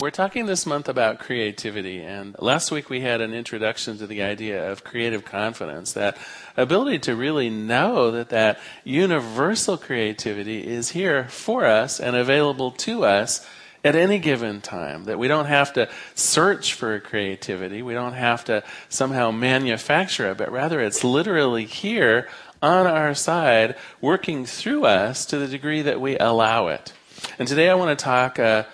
We're talking this month about creativity, and last week we had an introduction to the idea of creative confidence, that ability to really know that that universal creativity is here for us and available to us at any given time. That we don't have to search for creativity, we don't have to somehow manufacture it, but rather it's literally here on our side, working through us to the degree that we allow it. And today I want to talk. Uh,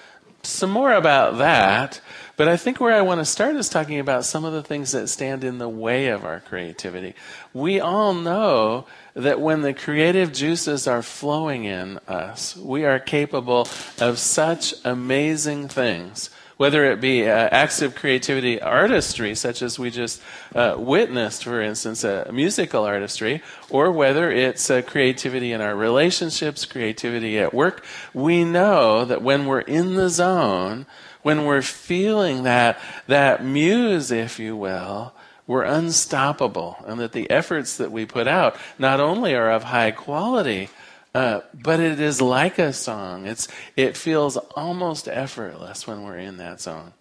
some more about that. But I think where I want to start is talking about some of the things that stand in the way of our creativity. We all know that when the creative juices are flowing in us, we are capable of such amazing things whether it be uh, acts of creativity, artistry, such as we just uh, witnessed, for instance, uh, musical artistry, or whether it's uh, creativity in our relationships, creativity at work, we know that when we're in the zone, when we're feeling that, that muse, if you will, we're unstoppable, and that the efforts that we put out not only are of high quality, uh, but it is like a song. It's, it feels almost effortless when we're in that zone.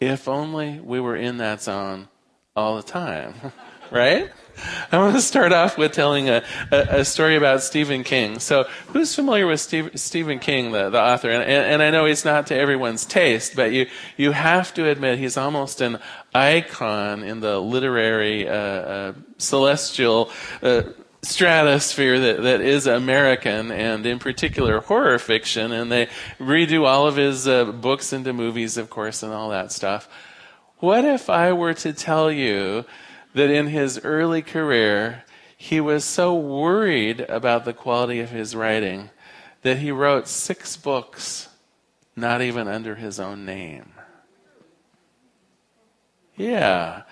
If only we were in that zone all the time, right? I want to start off with telling a, a, a, story about Stephen King. So, who's familiar with Steve, Stephen King, the, the author? And, and, and, I know he's not to everyone's taste, but you, you have to admit he's almost an icon in the literary, uh, uh, celestial uh, stratosphere that, that is American and in particular horror fiction. And they redo all of his uh, books into movies, of course, and all that stuff. What if I were to tell you that in his early career, he was so worried about the quality of his writing that he wrote six books, not even under his own name? Yeah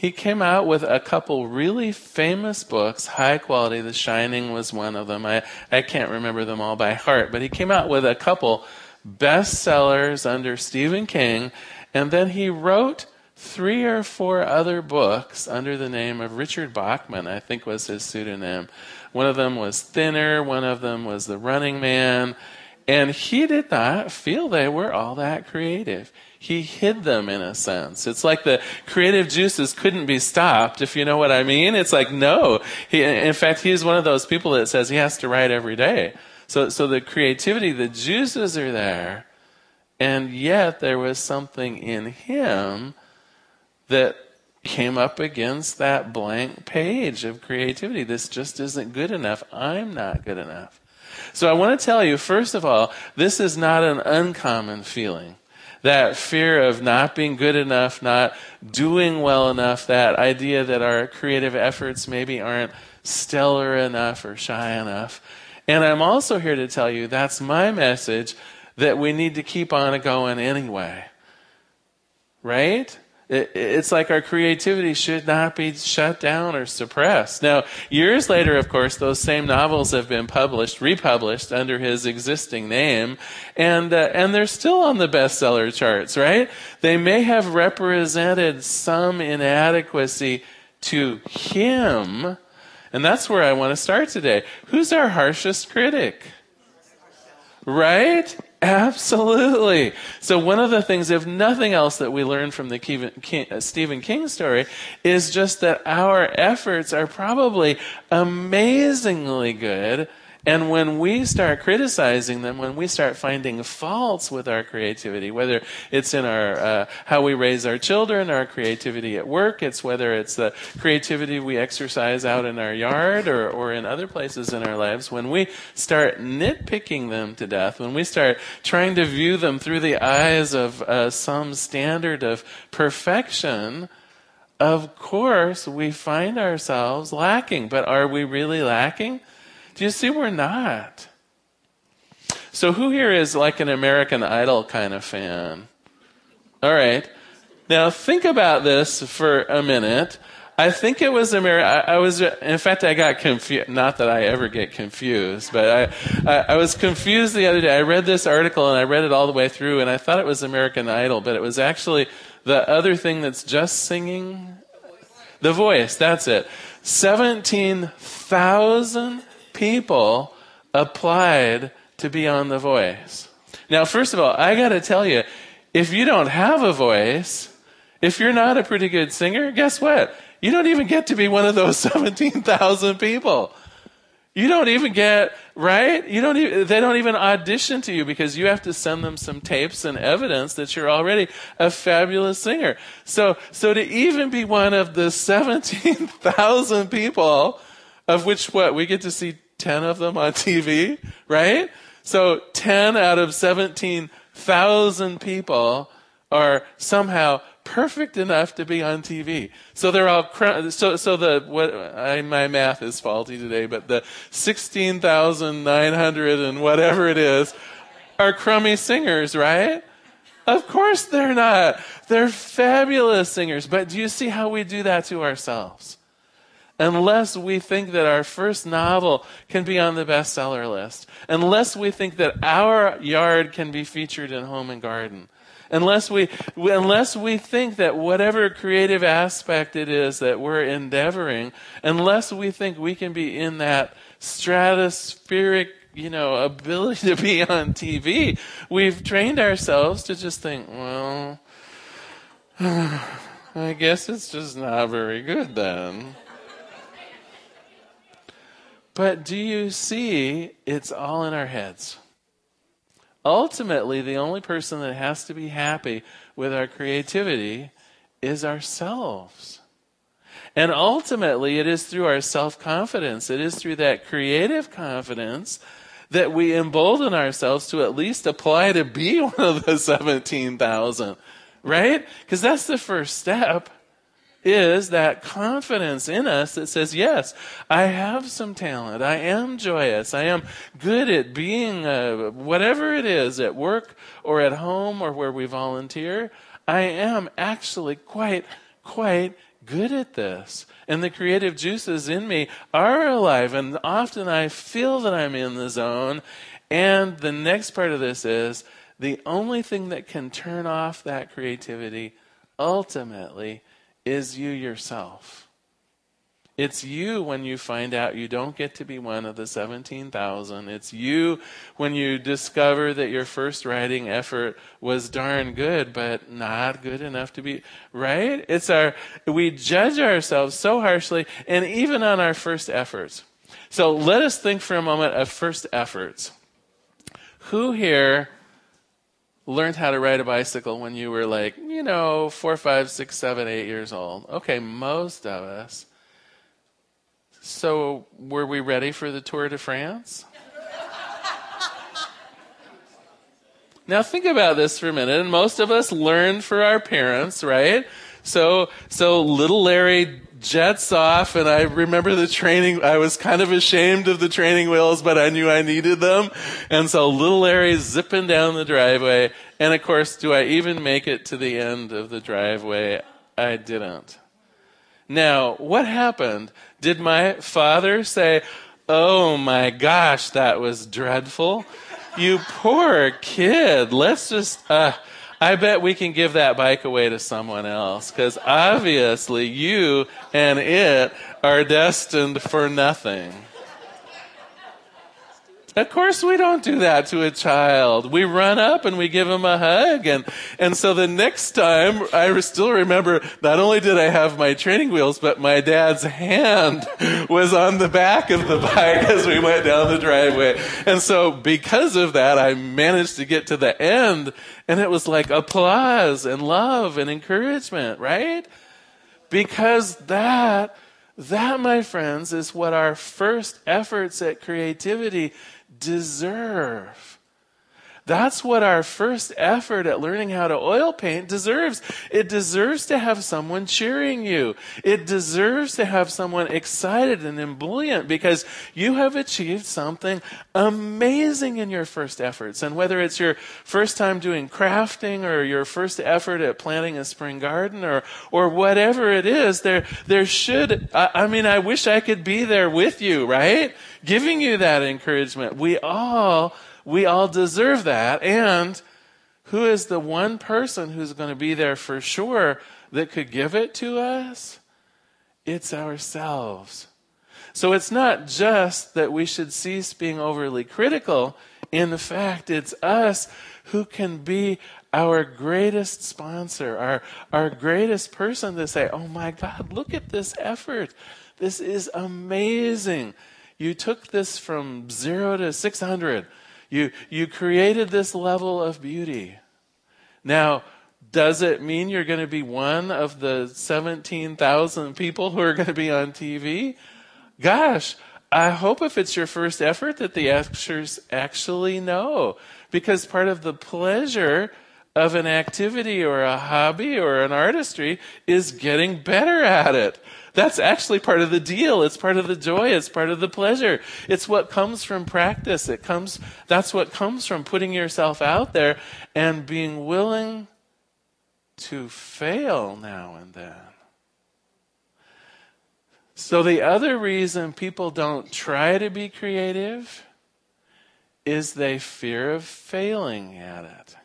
he came out with a couple really famous books, high quality. The Shining was one of them. I, I can't remember them all by heart, but he came out with a couple bestsellers under Stephen King, and then he wrote three or four other books under the name of Richard Bachman, I think was his pseudonym. One of them was Thinner, one of them was The Running Man, and he did not feel they were all that creative he hid them in a sense. It's like the creative juices couldn't be stopped, if you know what I mean. It's like, no. He, in fact, he's one of those people that says he has to write every day. So, so the creativity, the juices are there, and yet there was something in him that came up against that blank page of creativity. This just isn't good enough. I'm not good enough. So I want to tell you, first of all, this is not an uncommon feeling that fear of not being good enough, not doing well enough, that idea that our creative efforts maybe aren't stellar enough or shy enough. And I'm also here to tell you that's my message that we need to keep on going anyway. Right? It, it's like our creativity should not be shut down or suppressed. Now, years later, of course, those same novels have been published, republished under his existing name, and uh, and they're still on the bestseller charts, right? They may have represented some inadequacy to him, and that's where I want to start today. Who's our harshest critic? Right? Absolutely. So one of the things, if nothing else, that we learn from the uh, Stephen King story is just that our efforts are probably amazingly good and when we start criticizing them, when we start finding faults with our creativity, whether it's in our uh, how we raise our children, our creativity at work, it's whether it's the creativity we exercise out in our yard or, or in other places in our lives, when we start nitpicking them to death, when we start trying to view them through the eyes of uh, some standard of perfection, of course we find ourselves lacking. But are we really lacking? Do you see we're not? So, who here is like an American Idol kind of fan? All right. Now, think about this for a minute. I think it was America. I, I, was, in fact, I got confused. Not that I ever get confused, but I, I, I, was confused the other day. I read this article and I read it all the way through, and I thought it was American Idol, but it was actually the other thing that's just singing. The voice. That's it. Seventeen thousand people applied to be on The Voice. Now, first of all, I got to tell you, if you don't have a voice, if you're not a pretty good singer, guess what? You don't even get to be one of those 17,000 people. You don't even get, right? You don't even, they don't even audition to you because you have to send them some tapes and evidence that you're already a fabulous singer. So, so to even be one of the 17,000 people, of which what, we get to see 10 of them on TV, right? So 10 out of 17,000 people are somehow perfect enough to be on TV. So they're all so so the what I, my math is faulty today, but the 16,900 and whatever it is are crummy singers, right? Of course they're not. They're fabulous singers, but do you see how we do that to ourselves? Unless we think that our first novel can be on the bestseller list, unless we think that our yard can be featured in Home and Garden, unless we, unless we think that whatever creative aspect it is that we're endeavoring, unless we think we can be in that stratospheric you know, ability to be on TV, we've trained ourselves to just think, well, I guess it's just not very good then. But do you see it's all in our heads? ultimately, the only person that has to be happy with our creativity is ourselves. And ultimately, it is through our self confidence, it is through that creative confidence that we embolden ourselves to at least apply to be one of the 17,000, right? Because that's the first step is that confidence in us that says, yes, I have some talent. I am joyous. I am good at being uh, whatever it is at work or at home or where we volunteer. I am actually quite, quite good at this. And the creative juices in me are alive. And often I feel that I'm in the zone. And the next part of this is the only thing that can turn off that creativity ultimately is you yourself. It's you when you find out you don't get to be one of the 17,000. It's you when you discover that your first writing effort was darn good, but not good enough to be, right? It's our, we judge ourselves so harshly, and even on our first efforts. So let us think for a moment of first efforts. Who here learned how to ride a bicycle when you were like, you know, four, five, six, seven, eight years old. Okay, most of us. So, were we ready for the Tour de France? now, think about this for a minute. And most of us learned for our parents, right? So, so little Larry jets off and I remember the training, I was kind of ashamed of the training wheels, but I knew I needed them. And so little Larry's zipping down the driveway. And of course, do I even make it to the end of the driveway? I didn't. Now, what happened? Did my father say, Oh my gosh, that was dreadful? You poor kid. Let's just, uh, I bet we can give that bike away to someone else because obviously you and it are destined for nothing. Of course we don't do that to a child. We run up and we give him a hug. And, and so the next time, I still remember, not only did I have my training wheels, but my dad's hand was on the back of the bike as we went down the driveway. And so because of that, I managed to get to the end and it was like applause and love and encouragement, right? Because that, that, my friends, is what our first efforts at creativity deserve. That's what our first effort at learning how to oil paint deserves. It deserves to have someone cheering you. It deserves to have someone excited and ebullient because you have achieved something amazing in your first efforts. And whether it's your first time doing crafting or your first effort at planting a spring garden or, or whatever it is, there, there should, I, I mean, I wish I could be there with you, right? Giving you that encouragement. We all we all deserve that. And who is the one person who's going to be there for sure that could give it to us? It's ourselves. So it's not just that we should cease being overly critical. In fact, it's us who can be our greatest sponsor, our, our greatest person to say, Oh my God, look at this effort. This is amazing. You took this from zero to 600 you, you created this level of beauty. Now, does it mean you're going to be one of the 17,000 people who are going to be on TV? Gosh, I hope if it's your first effort that the actors actually know. Because part of the pleasure of an activity or a hobby or an artistry is getting better at it. That's actually part of the deal. It's part of the joy. It's part of the pleasure. It's what comes from practice. It comes, that's what comes from putting yourself out there and being willing to fail now and then. So, the other reason people don't try to be creative is they fear of failing at it.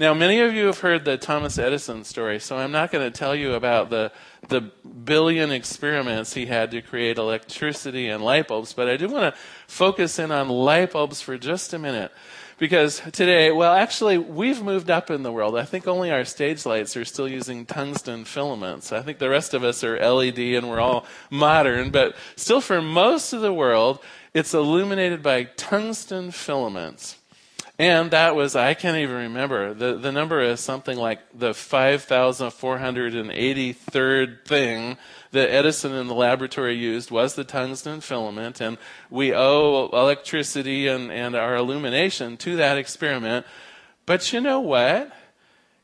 Now, many of you have heard the Thomas Edison story, so I'm not going to tell you about the, the billion experiments he had to create electricity and light bulbs, but I do want to focus in on light bulbs for just a minute. Because today, well, actually, we've moved up in the world. I think only our stage lights are still using tungsten filaments. I think the rest of us are LED and we're all modern, but still, for most of the world, it's illuminated by tungsten filaments. And that was, I can't even remember. The, the number is something like the 5,483rd thing that Edison in the laboratory used was the tungsten filament. And we owe electricity and, and our illumination to that experiment. But you know what?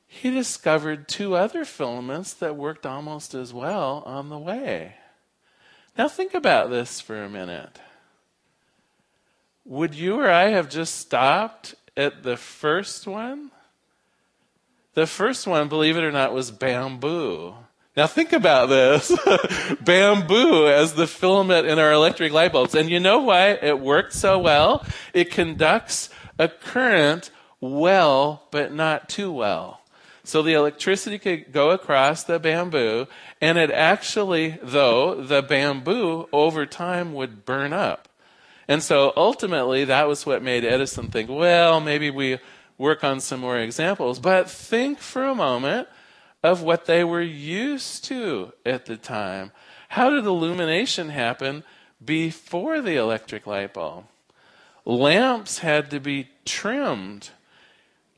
He discovered two other filaments that worked almost as well on the way. Now think about this for a minute. Would you or I have just stopped at the first one? The first one, believe it or not, was bamboo. Now think about this. bamboo as the filament in our electric light bulbs. And you know why it worked so well? It conducts a current well, but not too well. So the electricity could go across the bamboo, and it actually, though, the bamboo over time would burn up. And so ultimately, that was what made Edison think, well, maybe we work on some more examples. But think for a moment of what they were used to at the time. How did illumination happen before the electric light bulb? Lamps had to be trimmed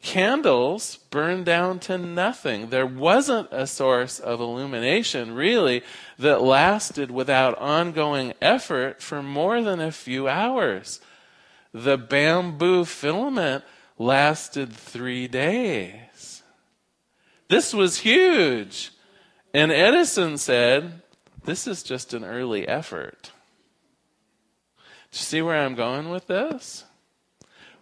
candles burned down to nothing. There wasn't a source of illumination, really, that lasted without ongoing effort for more than a few hours. The bamboo filament lasted three days. This was huge. And Edison said, This is just an early effort. Do you see where I'm going with this?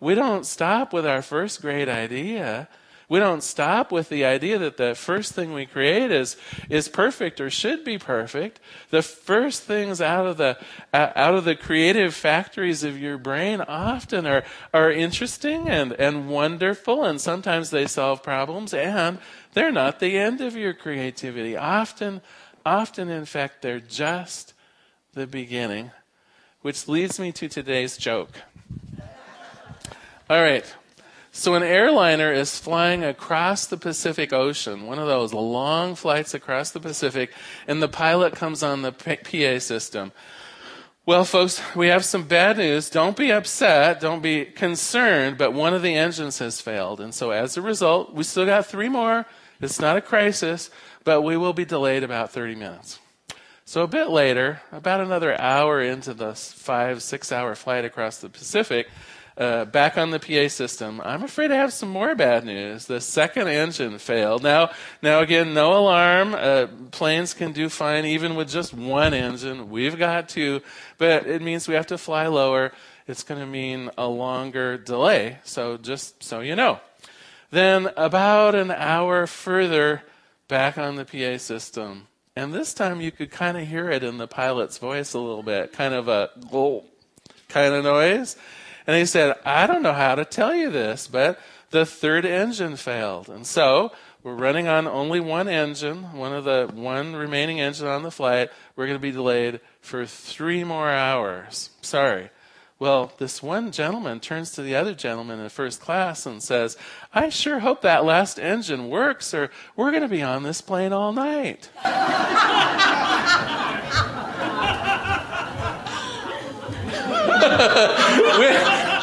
We don't stop with our first great idea. We don't stop with the idea that the first thing we create is, is perfect or should be perfect. The first things out of the, uh, out of the creative factories of your brain often are, are interesting and, and wonderful, and sometimes they solve problems, and they're not the end of your creativity. Often, often, in fact, they're just the beginning. Which leads me to today's joke. All right. So an airliner is flying across the Pacific Ocean, one of those long flights across the Pacific, and the pilot comes on the PA system. Well, folks, we have some bad news. Don't be upset. Don't be concerned, but one of the engines has failed. And so as a result, we still got three more. It's not a crisis, but we will be delayed about 30 minutes. So a bit later, about another hour into the five, six hour flight across the Pacific, uh, back on the PA system. I'm afraid I have some more bad news. The second engine failed. Now, now again, no alarm. Uh, planes can do fine even with just one engine. We've got two, but it means we have to fly lower. It's going to mean a longer delay. So just so you know. Then about an hour further back on the PA system. And this time you could kind of hear it in the pilot's voice a little bit, kind of a gulp kind of noise. And he said, I don't know how to tell you this, but the third engine failed. And so we're running on only one engine, one of the one remaining engine on the flight. We're going to be delayed for three more hours. Sorry. Well, this one gentleman turns to the other gentleman in first class and says, I sure hope that last engine works, or we're going to be on this plane all night.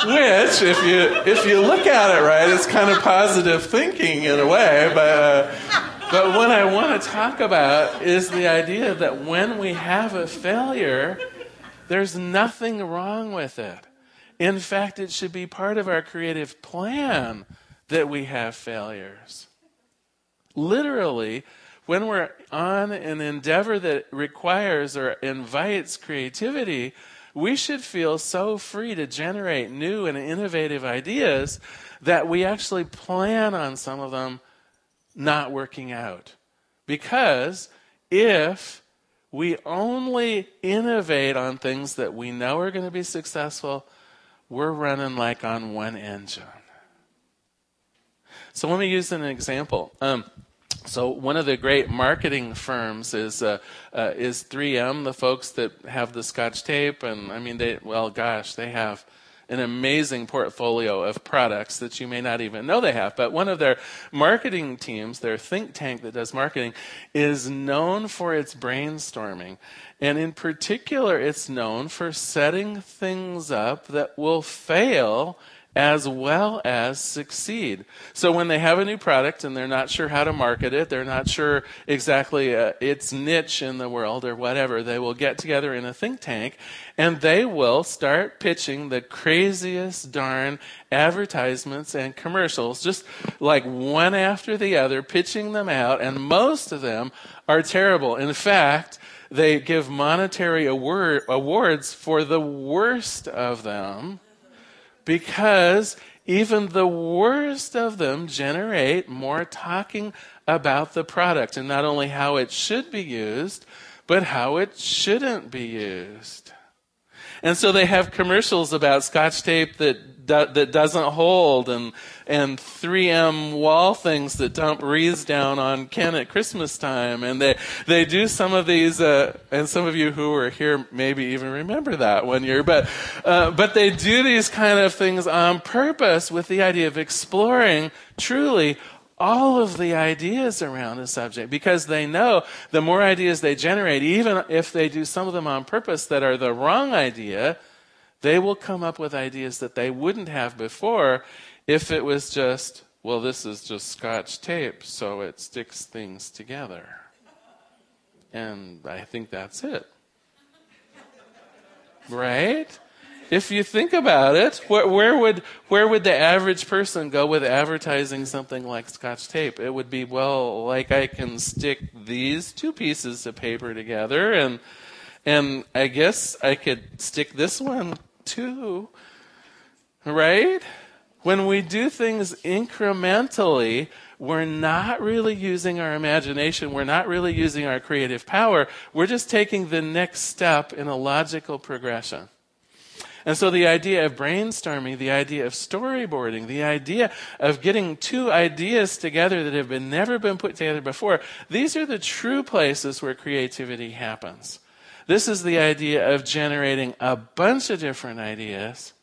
Which, if you if you look at it right, it's kind of positive thinking in a way. But uh, but what I want to talk about is the idea that when we have a failure, there's nothing wrong with it. In fact, it should be part of our creative plan that we have failures. Literally, when we're on an endeavor that requires or invites creativity, we should feel so free to generate new and innovative ideas that we actually plan on some of them not working out. Because if we only innovate on things that we know are going to be successful, we're running like on one engine. So let me use an example. Um, so one of the great marketing firms is uh, uh, is 3M, the folks that have the Scotch tape, and I mean they well, gosh, they have an amazing portfolio of products that you may not even know they have. But one of their marketing teams, their think tank that does marketing, is known for its brainstorming. And in particular, it's known for setting things up that will fail as well as succeed. So when they have a new product and they're not sure how to market it, they're not sure exactly uh, its niche in the world or whatever, they will get together in a think tank and they will start pitching the craziest darn advertisements and commercials, just like one after the other, pitching them out, and most of them are terrible. In fact, they give monetary award, awards for the worst of them because even the worst of them generate more talking about the product and not only how it should be used, but how it shouldn't be used. And so they have commercials about scotch tape that do, that doesn't hold and and 3M wall things that dump wreaths down on Ken at Christmas time. And they they do some of these uh, and some of you who were here maybe even remember that one year but uh, but they do these kind of things on purpose with the idea of exploring truly all of the ideas around a subject. Because they know the more ideas they generate, even if they do some of them on purpose that are the wrong idea, they will come up with ideas that they wouldn't have before if it was just, well, this is just scotch tape, so it sticks things together. And I think that's it. Right? if you think about it, where, where, would where would the average person go with advertising something like Scotch tape? It would be well, like I can stick these two pieces of paper together, and and I guess I could stick this one too, right? When we do things incrementally, we're not really using our imagination. We're not really using our creative power. We're just taking the next step in a logical progression. And so the idea of brainstorming, the idea of storyboarding, the idea of getting two ideas together that have been never been put together before, these are the true places where creativity happens. This is the idea of generating a bunch of different ideas,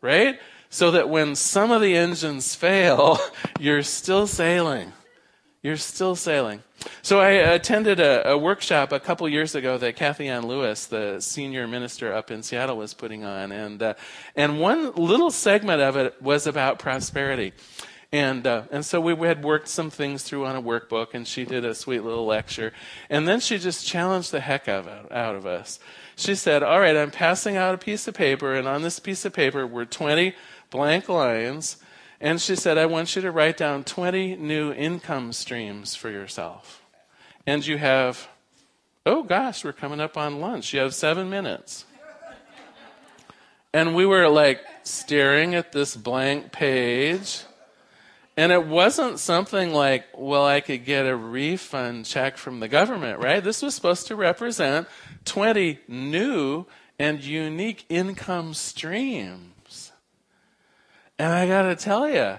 right? So that when some of the engines fail, you're still sailing. You're still sailing. So I attended a, a, workshop a couple years ago that Kathianne Lewis, the senior minister up in Seattle, was putting on, and uh, and one little segment of it was about prosperity. And, uh, and so we had worked some things through on a workbook, and she did a sweet little lecture. And then she just challenged the heck of out of us. She said, All right, I'm passing out a piece of paper, and on this piece of paper were 20 blank lines. And she said, I want you to write down 20 new income streams for yourself. And you have, oh gosh, we're coming up on lunch. You have seven minutes. And we were like staring at this blank page. And it wasn't something like, well, I could get a refund check from the government, right? This was supposed to represent 20 new and unique income streams. And I got to tell you,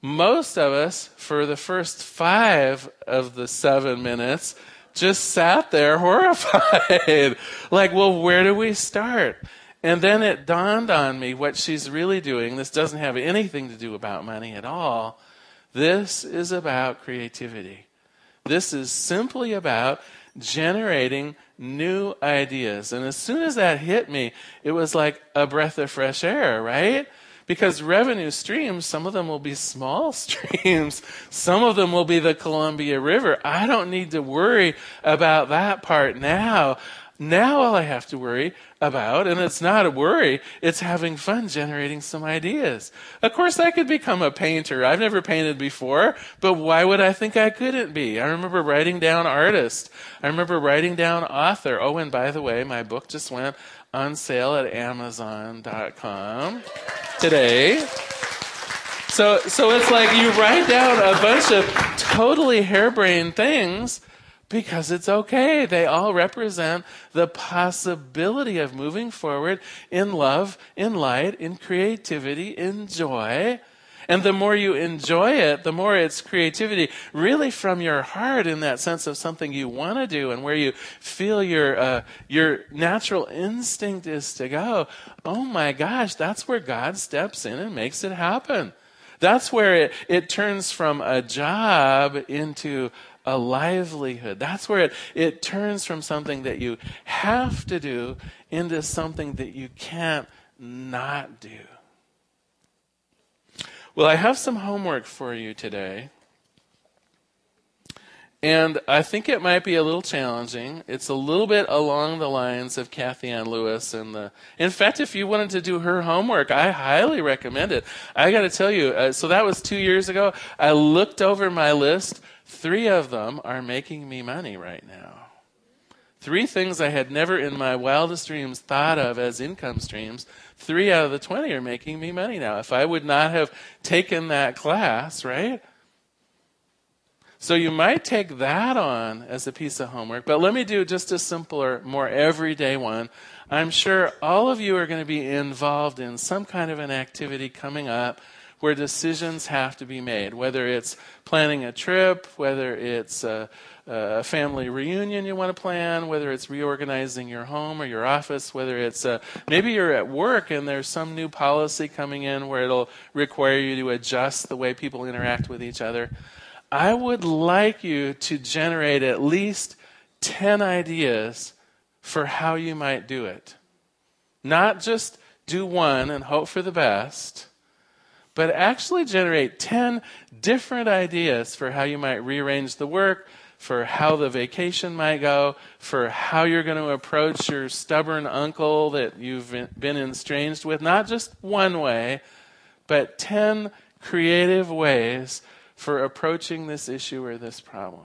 most of us, for the first five of the seven minutes, just sat there horrified. like, well, where do we start? And then it dawned on me what she's really doing. This doesn't have anything to do about money at all. This is about creativity. This is simply about generating new ideas. And as soon as that hit me, it was like a breath of fresh air, right? Because revenue streams, some of them will be small streams, some of them will be the Columbia River. I don't need to worry about that part now. Now all I have to worry about, and it's not a worry, it's having fun generating some ideas. Of course, I could become a painter. I've never painted before, but why would I think I couldn't be? I remember writing down artist. I remember writing down author. Oh, and by the way, my book just went on sale at Amazon.com today. So, so it's like you write down a bunch of totally harebrained things because it's okay. They all represent the possibility of moving forward in love, in light, in creativity, in joy. And the more you enjoy it, the more it's creativity really from your heart in that sense of something you want to do and where you feel your, uh, your natural instinct is to go. Oh my gosh, that's where God steps in and makes it happen. That's where it, it turns from a job into a livelihood. That's where it, it turns from something that you have to do into something that you can't not do. Well, I have some homework for you today. And I think it might be a little challenging. It's a little bit along the lines of Kathianne Lewis and the. In fact, if you wanted to do her homework, I highly recommend it. I got to tell you, uh, so that was two years ago. I looked over my list Three of them are making me money right now. Three things I had never in my wildest dreams thought of as income streams. Three out of the 20 are making me money now. If I would not have taken that class, right? So you might take that on as a piece of homework, but let me do just a simpler, more everyday one. I'm sure all of you are going to be involved in some kind of an activity coming up where decisions have to be made, whether it's planning a trip, whether it's a, a family reunion you want to plan, whether it's reorganizing your home or your office, whether it's a, maybe you're at work and there's some new policy coming in where it'll require you to adjust the way people interact with each other. I would like you to generate at least 10 ideas for how you might do it. Not just do one and hope for the best, but actually generate 10 different ideas for how you might rearrange the work, for how the vacation might go, for how you're going to approach your stubborn uncle that you've been estranged with. Not just one way, but 10 creative ways for approaching this issue or this problem.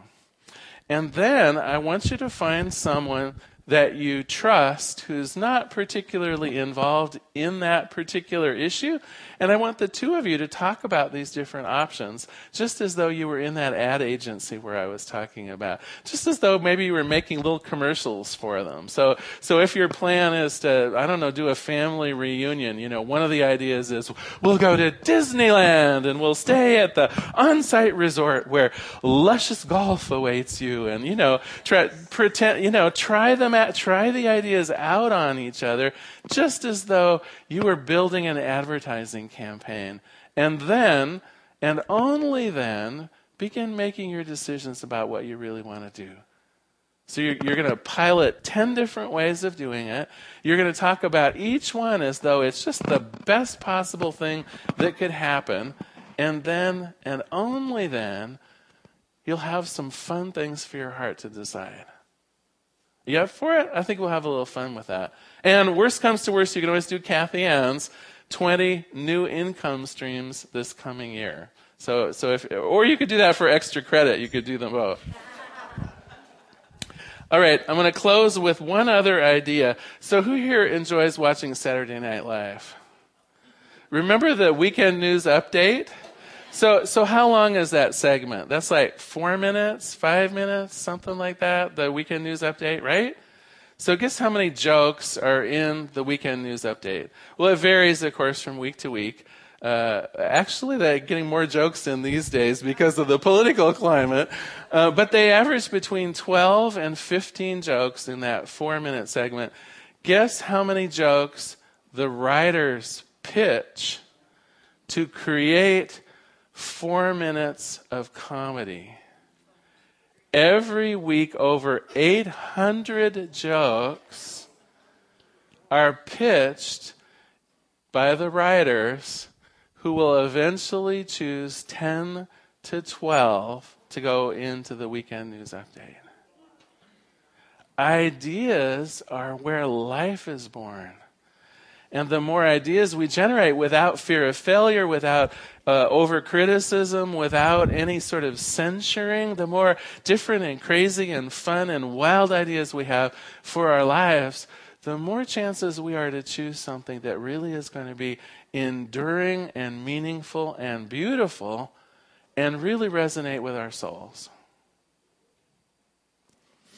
And then I want you to find someone that you trust who's not particularly involved in that particular issue. And I want the two of you to talk about these different options, just as though you were in that ad agency where I was talking about, just as though maybe you were making little commercials for them. So, so if your plan is to, I don't know, do a family reunion, you know, one of the ideas is we'll go to Disneyland and we'll stay at the on-site resort where luscious golf awaits you and, you know, try, pretend, you know, try them at, try the ideas out on each other just as though you were building an advertising campaign. And then, and only then, begin making your decisions about what you really want to do. So you're, you're going to pilot 10 different ways of doing it. You're going to talk about each one as though it's just the best possible thing that could happen. And then, and only then, you'll have some fun things for your heart to decide. You up for it? I think we'll have a little fun with that. And worst comes to worst, you can always do Kathianne's 20 new income streams this coming year. So, so if, or you could do that for extra credit. You could do them both. All right, I'm going to close with one other idea. So, who here enjoys watching Saturday Night Live? Remember the weekend news update? So, so how long is that segment? That's like four minutes, five minutes, something like that. The weekend news update, right? So, guess how many jokes are in the weekend news update? Well, it varies, of course, from week to week. Uh, actually, they're getting more jokes in these days because of the political climate. Uh, but they average between 12 and 15 jokes in that four minute segment. Guess how many jokes the writers pitch to create four minutes of comedy? every week over 800 jokes are pitched by the writers who will eventually choose 10 to 12 to go into the weekend news update. Ideas are where life is born. And the more ideas we generate without fear of failure, without uh, over criticism, without any sort of censuring, the more different and crazy and fun and wild ideas we have for our lives, the more chances we are to choose something that really is going to be enduring and meaningful and beautiful and really resonate with our souls.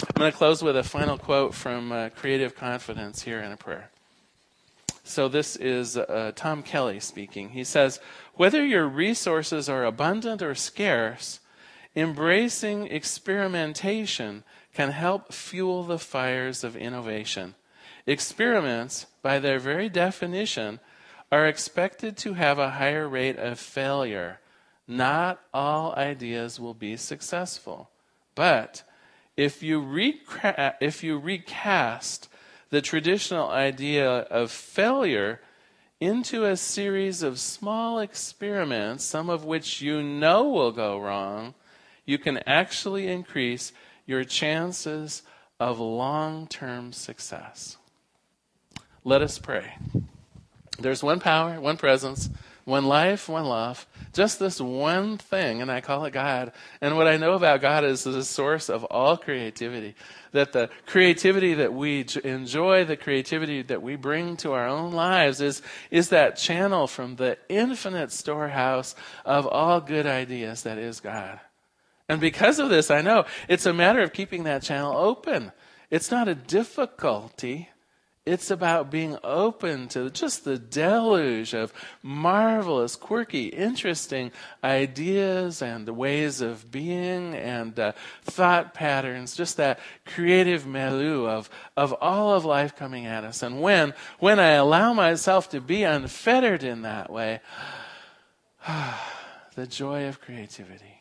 I'm going to close with a final quote from uh, Creative Confidence here in a prayer. So this is uh, Tom Kelley speaking. He says, Whether your resources are abundant or scarce, embracing experimentation can help fuel the fires of innovation. Experiments, by their very definition, are expected to have a higher rate of failure. Not all ideas will be successful. But if you, reca- if you recast the traditional idea of failure into a series of small experiments, some of which you know will go wrong, you can actually increase your chances of long term success. Let us pray. There's one power, one presence, one life, one love, just this one thing, and I call it God. And what I know about God is the source of all creativity. That the creativity that we enjoy, the creativity that we bring to our own lives is, is that channel from the infinite storehouse of all good ideas that is God. And because of this, I know it's a matter of keeping that channel open. It's not a difficulty. It's about being open to just the deluge of marvelous, quirky, interesting ideas and ways of being and uh, thought patterns, just that creative milieu of, of all of life coming at us. And when, when I allow myself to be unfettered in that way, the joy of creativity.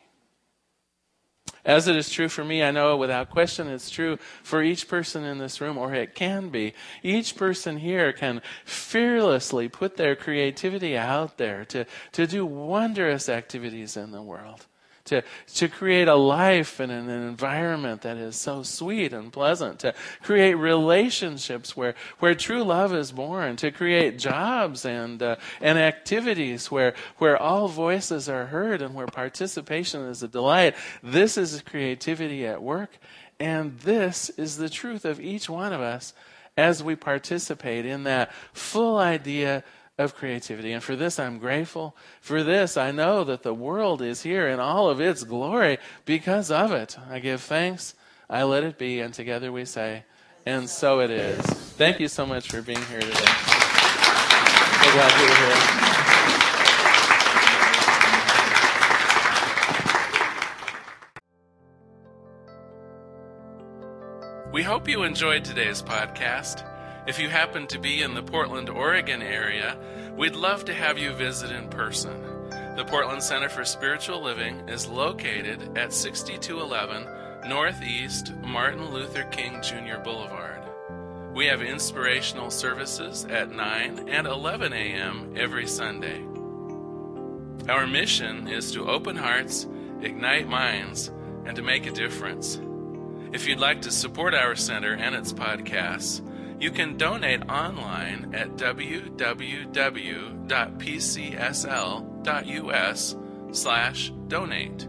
As it is true for me, I know without question it's true for each person in this room, or it can be. Each person here can fearlessly put their creativity out there to, to do wondrous activities in the world to, to create a life and an environment that is so sweet and pleasant, to create relationships where, where true love is born, to create jobs and, uh, and activities where, where all voices are heard and where participation is a delight. This is creativity at work, and this is the truth of each one of us as we participate in that full idea of creativity. And for this, I'm grateful. For this, I know that the world is here in all of its glory because of it. I give thanks. I let it be. And together we say, and so it is. Thank you so much for being here today. So glad you were here. We hope you enjoyed today's podcast. If you happen to be in the Portland, Oregon area, we'd love to have you visit in person. The Portland Center for Spiritual Living is located at 6211 Northeast Martin Luther King Jr. Boulevard. We have inspirational services at 9 and 11 a.m. every Sunday. Our mission is to open hearts, ignite minds, and to make a difference. If you'd like to support our center and its podcasts, You can donate online at www.pcsl.us slash donate.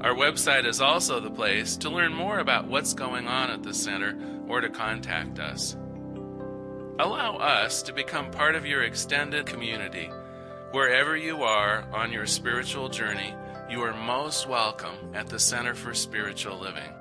Our website is also the place to learn more about what's going on at the center or to contact us. Allow us to become part of your extended community. Wherever you are on your spiritual journey, you are most welcome at the Center for Spiritual Living.